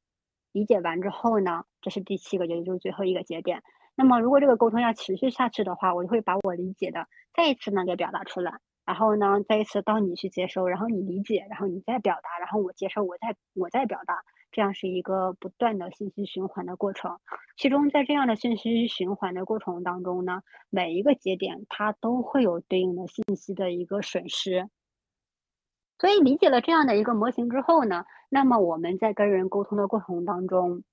理解完之后呢，这是第七个，也就是最后一个节点。那么，如果这个沟通要持续下去的话，我就会把我理解的再一次呢给表达出来，然后呢再一次到你去接收，然后你理解，然后你再表达，然后我接收，我再我再表达，这样是一个不断的信息循环的过程。其中在这样的信息循环的过程当中呢，每一个节点它都会有对应的信息的一个损失。所以理解了这样的一个模型之后呢，那么我们在跟人沟通的过程当中。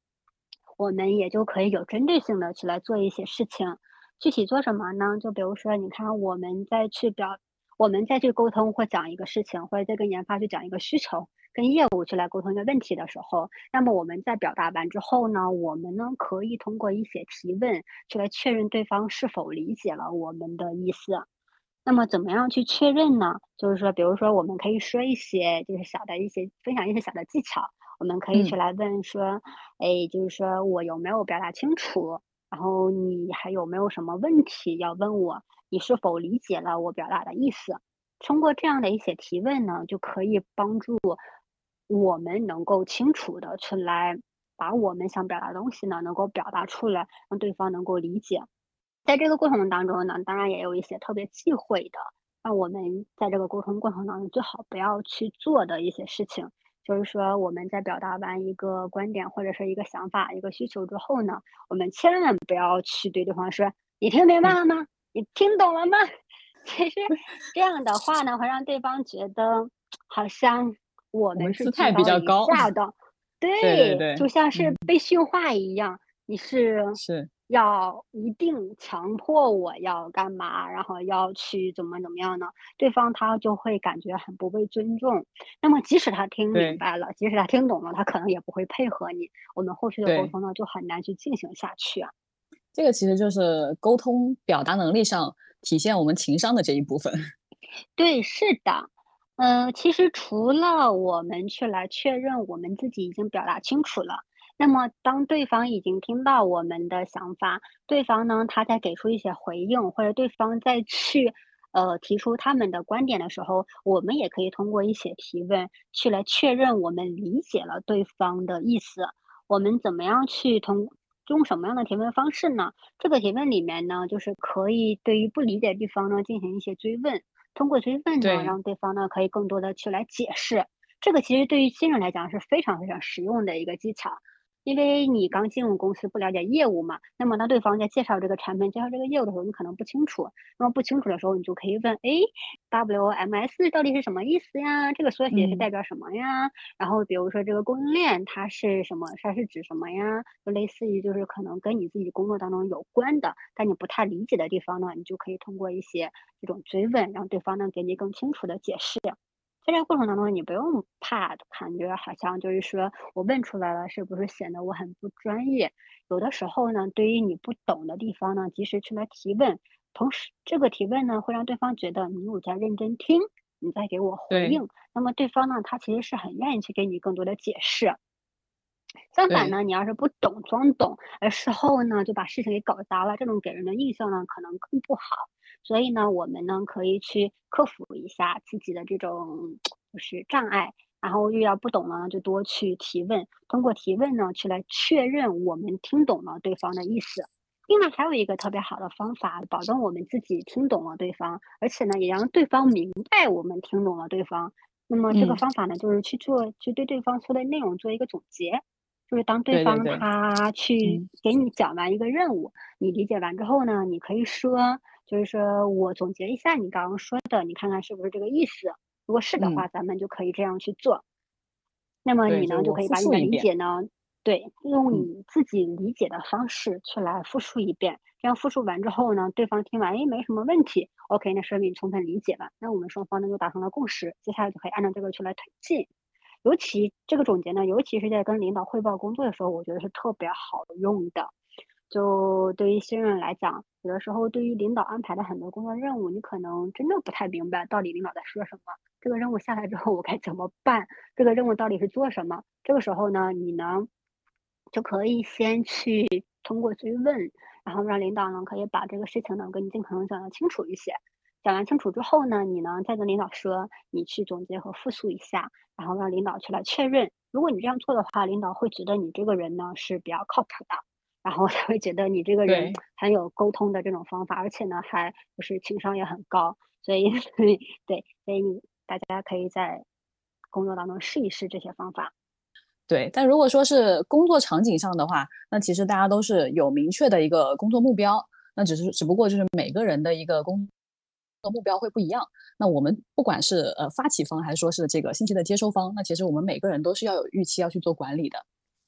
我们也就可以有针对性的去来做一些事情，具体做什么呢？就比如说，你看我们在去表，我们再去沟通或讲一个事情，或者在跟研发去讲一个需求，跟业务去来沟通一个问题的时候，那么我们在表达完之后呢，我们呢可以通过一些提问去来确认对方是否理解了我们的意思。那么怎么样去确认呢？就是说，比如说，我们可以说一些就是小的一些分享一些小的技巧。我们可以去来问说，哎，就是说我有没有表达清楚？然后你还有没有什么问题要问我？你是否理解了我表达的意思？通过这样的一些提问呢，就可以帮助我们能够清楚的去来把我们想表达的东西呢，能够表达出来，让对方能够理解。在这个过程当中呢，当然也有一些特别忌讳的，让我们在这个沟通过程当中最好不要去做的一些事情。就是说，我们在表达完一个观点或者是一个想法、一个需求之后呢，我们千万不要去对对方说：“你听明白了吗？你听懂了吗？” (laughs) 其实这样的话呢，会让对方觉得好像我们是姿态比较高 (laughs) 的，对对对，就像是被驯化一样。你是是。要一定强迫我要干嘛，然后要去怎么怎么样呢？对方他就会感觉很不被尊重。那么即使他听明白了，即使他听懂了，他可能也不会配合你。我们后续的沟通呢，就很难去进行下去啊。这个其实就是沟通表达能力上体现我们情商的这一部分。(laughs) 对，是的。嗯，其实除了我们去来确认我们自己已经表达清楚了。那么，当对方已经听到我们的想法，对方呢，他在给出一些回应，或者对方再去，呃，提出他们的观点的时候，我们也可以通过一些提问去来确认我们理解了对方的意思。我们怎么样去通用什么样的提问方式呢？这个提问里面呢，就是可以对于不理解的地方呢进行一些追问，通过追问呢，让对方呢可以更多的去来解释。这个其实对于新人来讲是非常非常实用的一个技巧。因为你刚进入公司，不了解业务嘛，那么当对方在介绍这个产品、介绍这个业务的时候，你可能不清楚。那么不清楚的时候，你就可以问：哎，WMS 到底是什么意思呀？这个缩写是代表什么呀？然后比如说这个供应链它是什么？它是指什么呀？就类似于就是可能跟你自己工作当中有关的，但你不太理解的地方呢，你就可以通过一些这种追问，让对方呢给你更清楚的解释。在这个过程当中，你不用怕，感觉好像就是说我问出来了，是不是显得我很不专业？有的时候呢，对于你不懂的地方呢，及时去来提问，同时这个提问呢，会让对方觉得你有在认真听，你在给我回应。那么对方呢，他其实是很愿意去给你更多的解释。相反呢，你要是不懂装懂，而事后呢就把事情给搞砸了，这种给人的印象呢可能更不好。所以呢，我们呢可以去克服一下自己的这种就是障碍，然后遇到不懂呢就多去提问，通过提问呢去来确认我们听懂了对方的意思。另外还有一个特别好的方法，保证我们自己听懂了对方，而且呢也让对方明白我们听懂了对方。那么这个方法呢就是去做，去对对方说的内容做一个总结。就是当对方他去给你讲完一个任务，你理解完之后呢，你可以说，就是说我总结一下你刚刚说的，你看看是不是这个意思？如果是的话，咱们就可以这样去做。那么你呢，就可以把你的理解呢，对，用你自己理解的方式去来复述一遍。这样复述完之后呢，对方听完，哎，没什么问题，OK，那说明你充分理解了。那我们双方呢就达成了共识，接下来就可以按照这个去来推进。尤其这个总结呢，尤其是在跟领导汇报工作的时候，我觉得是特别好用的。就对于新人来讲，有的时候对于领导安排的很多工作任务，你可能真的不太明白到底领导在说什么。这个任务下来之后，我该怎么办？这个任务到底是做什么？这个时候呢，你呢就可以先去通过追问，然后让领导呢可以把这个事情呢跟你尽可能讲的清楚一些。讲完清楚之后呢，你呢再跟领导说，你去总结和复述一下。然后让领导去来确认，如果你这样做的话，领导会觉得你这个人呢是比较靠谱的，然后他会觉得你这个人很有沟通的这种方法，而且呢还就是情商也很高，所以 (laughs) 对，所以你大家可以在工作当中试一试这些方法。对，但如果说是工作场景上的话，那其实大家都是有明确的一个工作目标，那只是只不过就是每个人的一个工作。目标会不一样。那我们不管是呃发起方，还是说是这个信息的接收方，那其实我们每个人都是要有预期要去做管理的。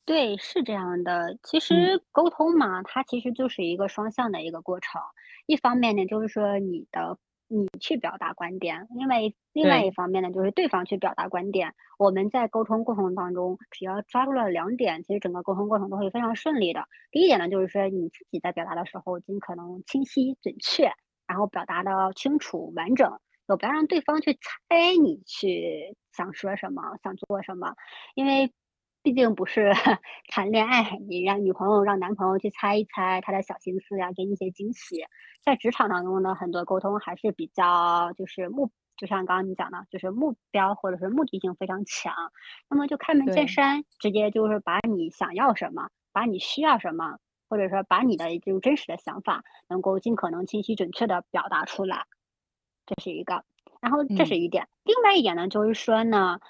对，是这样的。其实沟通嘛，它其实就是一个双向的一个过程。一方面呢，就是说你的你去表达观点；，另外另外一方面呢，就是对方去表达观点。我们在沟通过程当中，只要抓住了两点，其实整个沟通过程都会非常顺利的。第一点呢，就是说你自己在表达的时候，尽可能清晰准确。然后表达的清楚完整，就不要让对方去猜你去想说什么、想做什么，因为毕竟不是 (laughs) 谈恋爱，你让女朋友、让男朋友去猜一猜他的小心思呀，给你一些惊喜。在职场当中呢，很多沟通还是比较就是目，就像刚刚你讲的，就是目标或者是目的性非常强，那么就开门见山，直接就是把你想要什么，把你需要什么。或者说，把你的这种真实的想法能够尽可能清晰准确的表达出来，这是一个。然后这是一点。另外一点呢，就是说呢，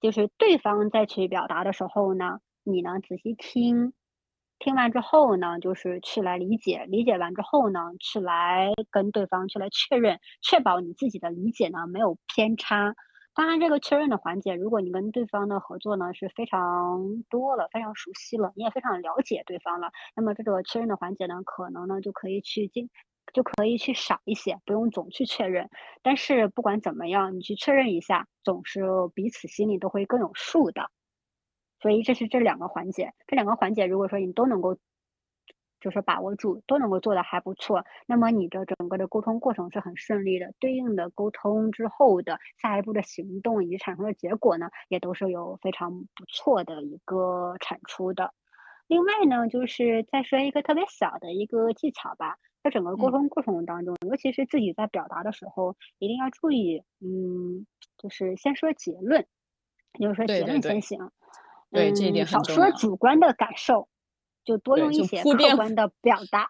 就是对方在去表达的时候呢，你呢仔细听，听完之后呢，就是去来理解，理解完之后呢，去来跟对方去来确认，确保你自己的理解呢没有偏差。当然，这个确认的环节，如果你跟对方的合作呢是非常多了、非常熟悉了，你也非常了解对方了，那么这个确认的环节呢，可能呢就可以去进，就可以去少一些，不用总去确认。但是不管怎么样，你去确认一下，总是彼此心里都会更有数的。所以这是这两个环节，这两个环节如果说你都能够。就是把握住，都能够做的还不错，那么你的整个的沟通过程是很顺利的，对应的沟通之后的下一步的行动以及产生的结果呢，也都是有非常不错的一个产出的。另外呢，就是再说一个特别小的一个技巧吧，在整个沟通过程当中，尤其是自己在表达的时候，一定要注意，嗯，就是先说结论，就是说结论先行，对这一点少说主观的感受。就多用一些客观的表达，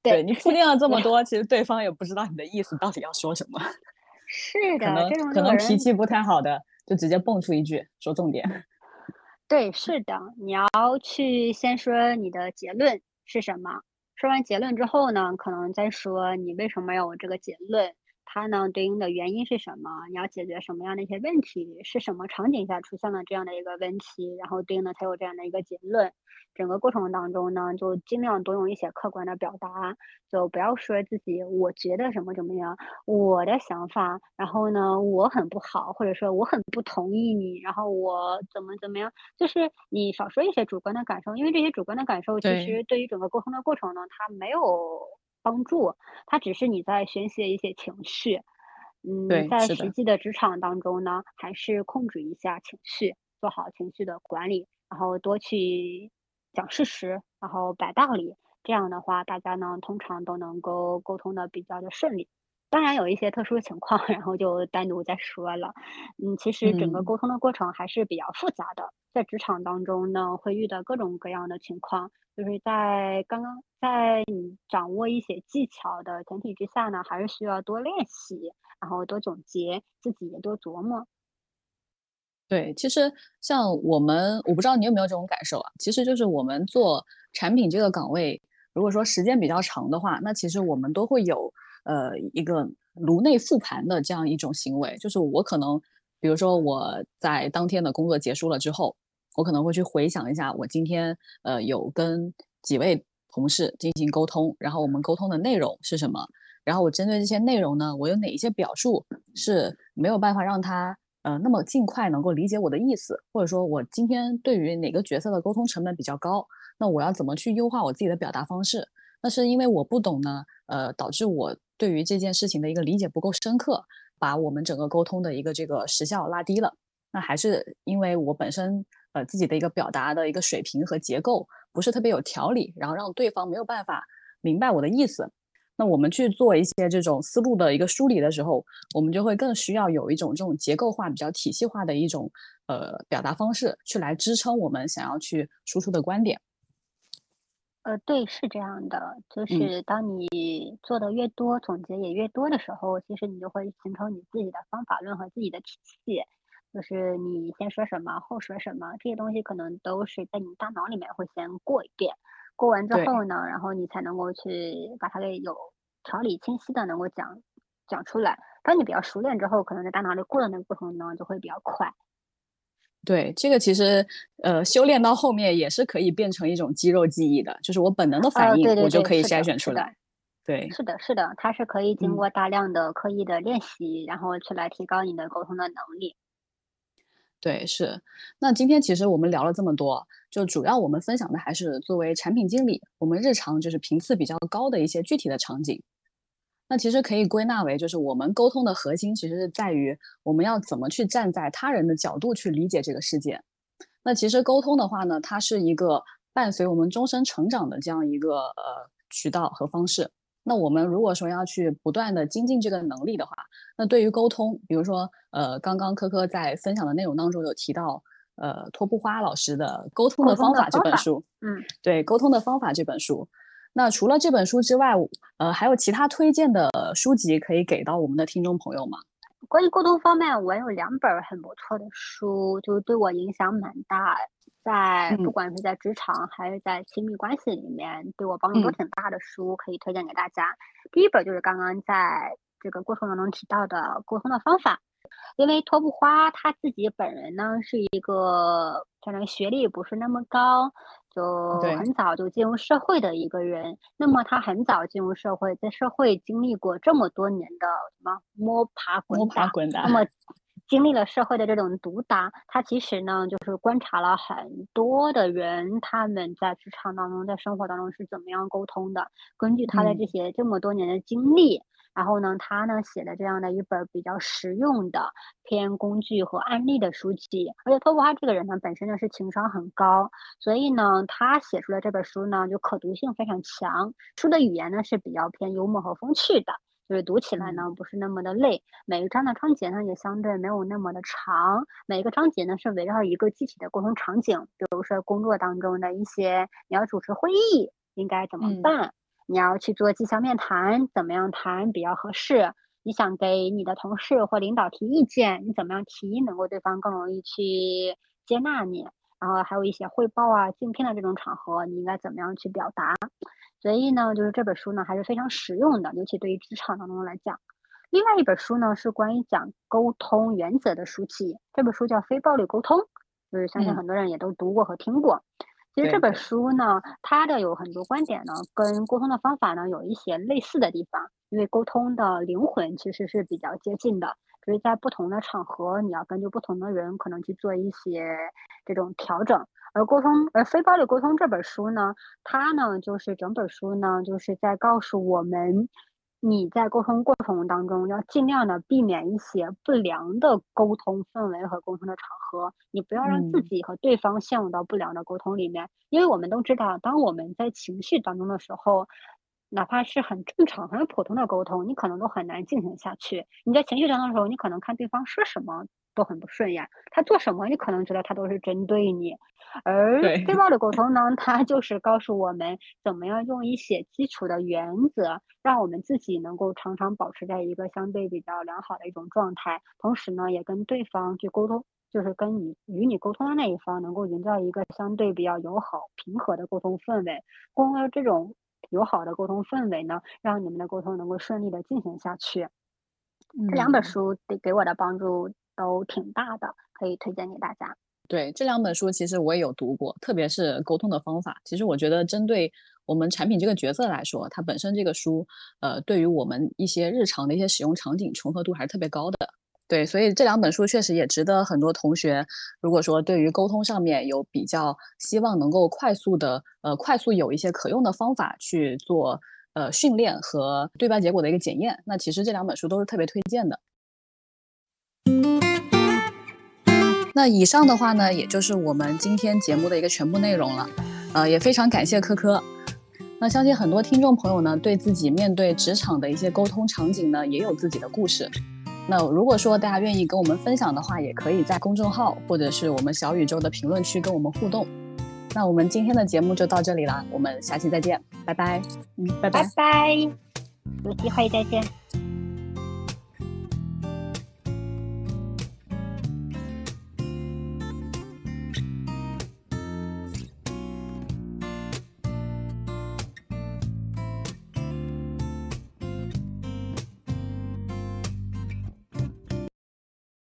对你铺垫了这么多，(laughs) 其实对方也不知道你的意思到底要说什么。(laughs) 是的，可能可能脾气不太好的，就直接蹦出一句说重点。(laughs) 对，是的，你要去先说你的结论是什么，说完结论之后呢，可能再说你为什么要有这个结论，它呢对应的原因是什么？你要解决什么样的一些问题？是什么场景下出现了这样的一个问题？然后对应的才有这样的一个结论。整个过程当中呢，就尽量多用一些客观的表达，就不要说自己我觉得什么怎么样，我的想法，然后呢我很不好，或者说我很不同意你，然后我怎么怎么样，就是你少说一些主观的感受，因为这些主观的感受其实对于整个沟通的过程呢，它没有。帮助，它只是你在宣泄一些情绪，嗯，在实际的职场当中呢，还是控制一下情绪，做好情绪的管理，然后多去讲事实，然后摆道理，这样的话，大家呢通常都能够沟通的比较的顺利。当然有一些特殊情况，(laughs) 然后就单独再说了。嗯，其实整个沟通的过程还是比较复杂的，在职场当中呢，会遇到各种各样的情况。就是在刚刚在你掌握一些技巧的前提之下呢，还是需要多练习，然后多总结，自己也多琢磨。对，其实像我们，我不知道你有没有这种感受啊？其实就是我们做产品这个岗位，如果说时间比较长的话，那其实我们都会有。呃，一个颅内复盘的这样一种行为，就是我可能，比如说我在当天的工作结束了之后，我可能会去回想一下我今天呃有跟几位同事进行沟通，然后我们沟通的内容是什么，然后我针对这些内容呢，我有哪一些表述是没有办法让他呃那么尽快能够理解我的意思，或者说我今天对于哪个角色的沟通成本比较高，那我要怎么去优化我自己的表达方式？那是因为我不懂呢，呃，导致我。对于这件事情的一个理解不够深刻，把我们整个沟通的一个这个时效拉低了。那还是因为我本身呃自己的一个表达的一个水平和结构不是特别有条理，然后让对方没有办法明白我的意思。那我们去做一些这种思路的一个梳理的时候，我们就会更需要有一种这种结构化、比较体系化的一种呃表达方式，去来支撑我们想要去输出的观点。呃，对，是这样的，就是当你做的越多，总结也越多的时候，其实你就会形成你自己的方法论和自己的体系。就是你先说什么，后说什么，这些东西可能都是在你大脑里面会先过一遍。过完之后呢，然后你才能够去把它给有条理清晰的能够讲讲出来。当你比较熟练之后，可能在大脑里过的那个过程呢，就会比较快。对，这个其实，呃，修炼到后面也是可以变成一种肌肉记忆的，就是我本能的反应，我就可以筛选出来。对，是的，是的，它是可以经过大量的刻意的练习，然后去来提高你的沟通的能力。对，是。那今天其实我们聊了这么多，就主要我们分享的还是作为产品经理，我们日常就是频次比较高的一些具体的场景。那其实可以归纳为，就是我们沟通的核心其实是在于我们要怎么去站在他人的角度去理解这个世界。那其实沟通的话呢，它是一个伴随我们终身成长的这样一个呃渠道和方式。那我们如果说要去不断的精进这个能力的话，那对于沟通，比如说呃刚刚科科在分享的内容当中有提到，呃托布花老师的《沟通的方法》这本书，嗯，对，《沟通的方法》这本书。那除了这本书之外，呃，还有其他推荐的书籍可以给到我们的听众朋友吗？关于沟通方面，我有两本很不错的书，就是对我影响蛮大，在不管是在职场还是在亲密关系里面，对我帮助都挺大的书，可以推荐给大家。第一本就是刚刚在这个过程当中提到的沟通的方法，因为托布花他自己本人呢是一个可能学历不是那么高。就很早就进入社会的一个人，那么他很早进入社会，在社会经历过这么多年的什么摸爬滚打，那么经历了社会的这种毒打，他其实呢就是观察了很多的人，他们在职场当中，在生活当中是怎么样沟通的，根据他的这些这么多年的经历。然后呢，他呢写了这样的一本比较实用的偏工具和案例的书籍，而且托布哈这个人呢本身呢是情商很高，所以呢他写出来这本书呢就可读性非常强，书的语言呢是比较偏幽默和风趣的，就是读起来呢不是那么的累，每一章的章节呢也相对没有那么的长，每一个章节呢是围绕一个具体的沟通场景，比如说工作当中的一些你要主持会议应该怎么办。你要去做绩效面谈，怎么样谈比较合适？你想给你的同事或领导提意见，你怎么样提能够对方更容易去接纳你？然后还有一些汇报啊、竞聘的这种场合，你应该怎么样去表达？所以呢，就是这本书呢还是非常实用的，尤其对于职场当中来讲。另外一本书呢是关于讲沟通原则的书籍，这本书叫《非暴力沟通》，就是相信很多人也都读过和听过。其实这本书呢，它的有很多观点呢，跟沟通的方法呢有一些类似的地方，因为沟通的灵魂其实是比较接近的，只是在不同的场合，你要根据不同的人可能去做一些这种调整。而沟通，而非暴力沟通这本书呢，它呢就是整本书呢就是在告诉我们。你在沟通过程当中要尽量的避免一些不良的沟通氛围和沟通的场合，你不要让自己和对方陷入到不良的沟通里面，因为我们都知道，当我们在情绪当中的时候，哪怕是很正常、很普通的沟通，你可能都很难进行下去。你在情绪当中的时候，你可能看对方说什么。都很不顺眼，他做什么你可能觉得他都是针对你，而非暴力沟通呢，它就是告诉我们怎么样用一些基础的原则，让我们自己能够常常保持在一个相对比较良好的一种状态，同时呢，也跟对方去沟通，就是跟你与你沟通的那一方能够营造一个相对比较友好、平和的沟通氛围，通过这种友好的沟通氛围呢，让你们的沟通能够顺利的进行下去。这两本书给给我的帮助。都挺大的，可以推荐给大家。对这两本书，其实我也有读过，特别是沟通的方法。其实我觉得，针对我们产品这个角色来说，它本身这个书，呃，对于我们一些日常的一些使用场景重合度还是特别高的。对，所以这两本书确实也值得很多同学，如果说对于沟通上面有比较希望能够快速的，呃，快速有一些可用的方法去做，呃，训练和对标结果的一个检验，那其实这两本书都是特别推荐的。那以上的话呢，也就是我们今天节目的一个全部内容了。呃，也非常感谢科科。那相信很多听众朋友呢，对自己面对职场的一些沟通场景呢，也有自己的故事。那如果说大家愿意跟我们分享的话，也可以在公众号或者是我们小宇宙的评论区跟我们互动。那我们今天的节目就到这里了，我们下期再见，拜拜。嗯，拜拜拜，有机会再见。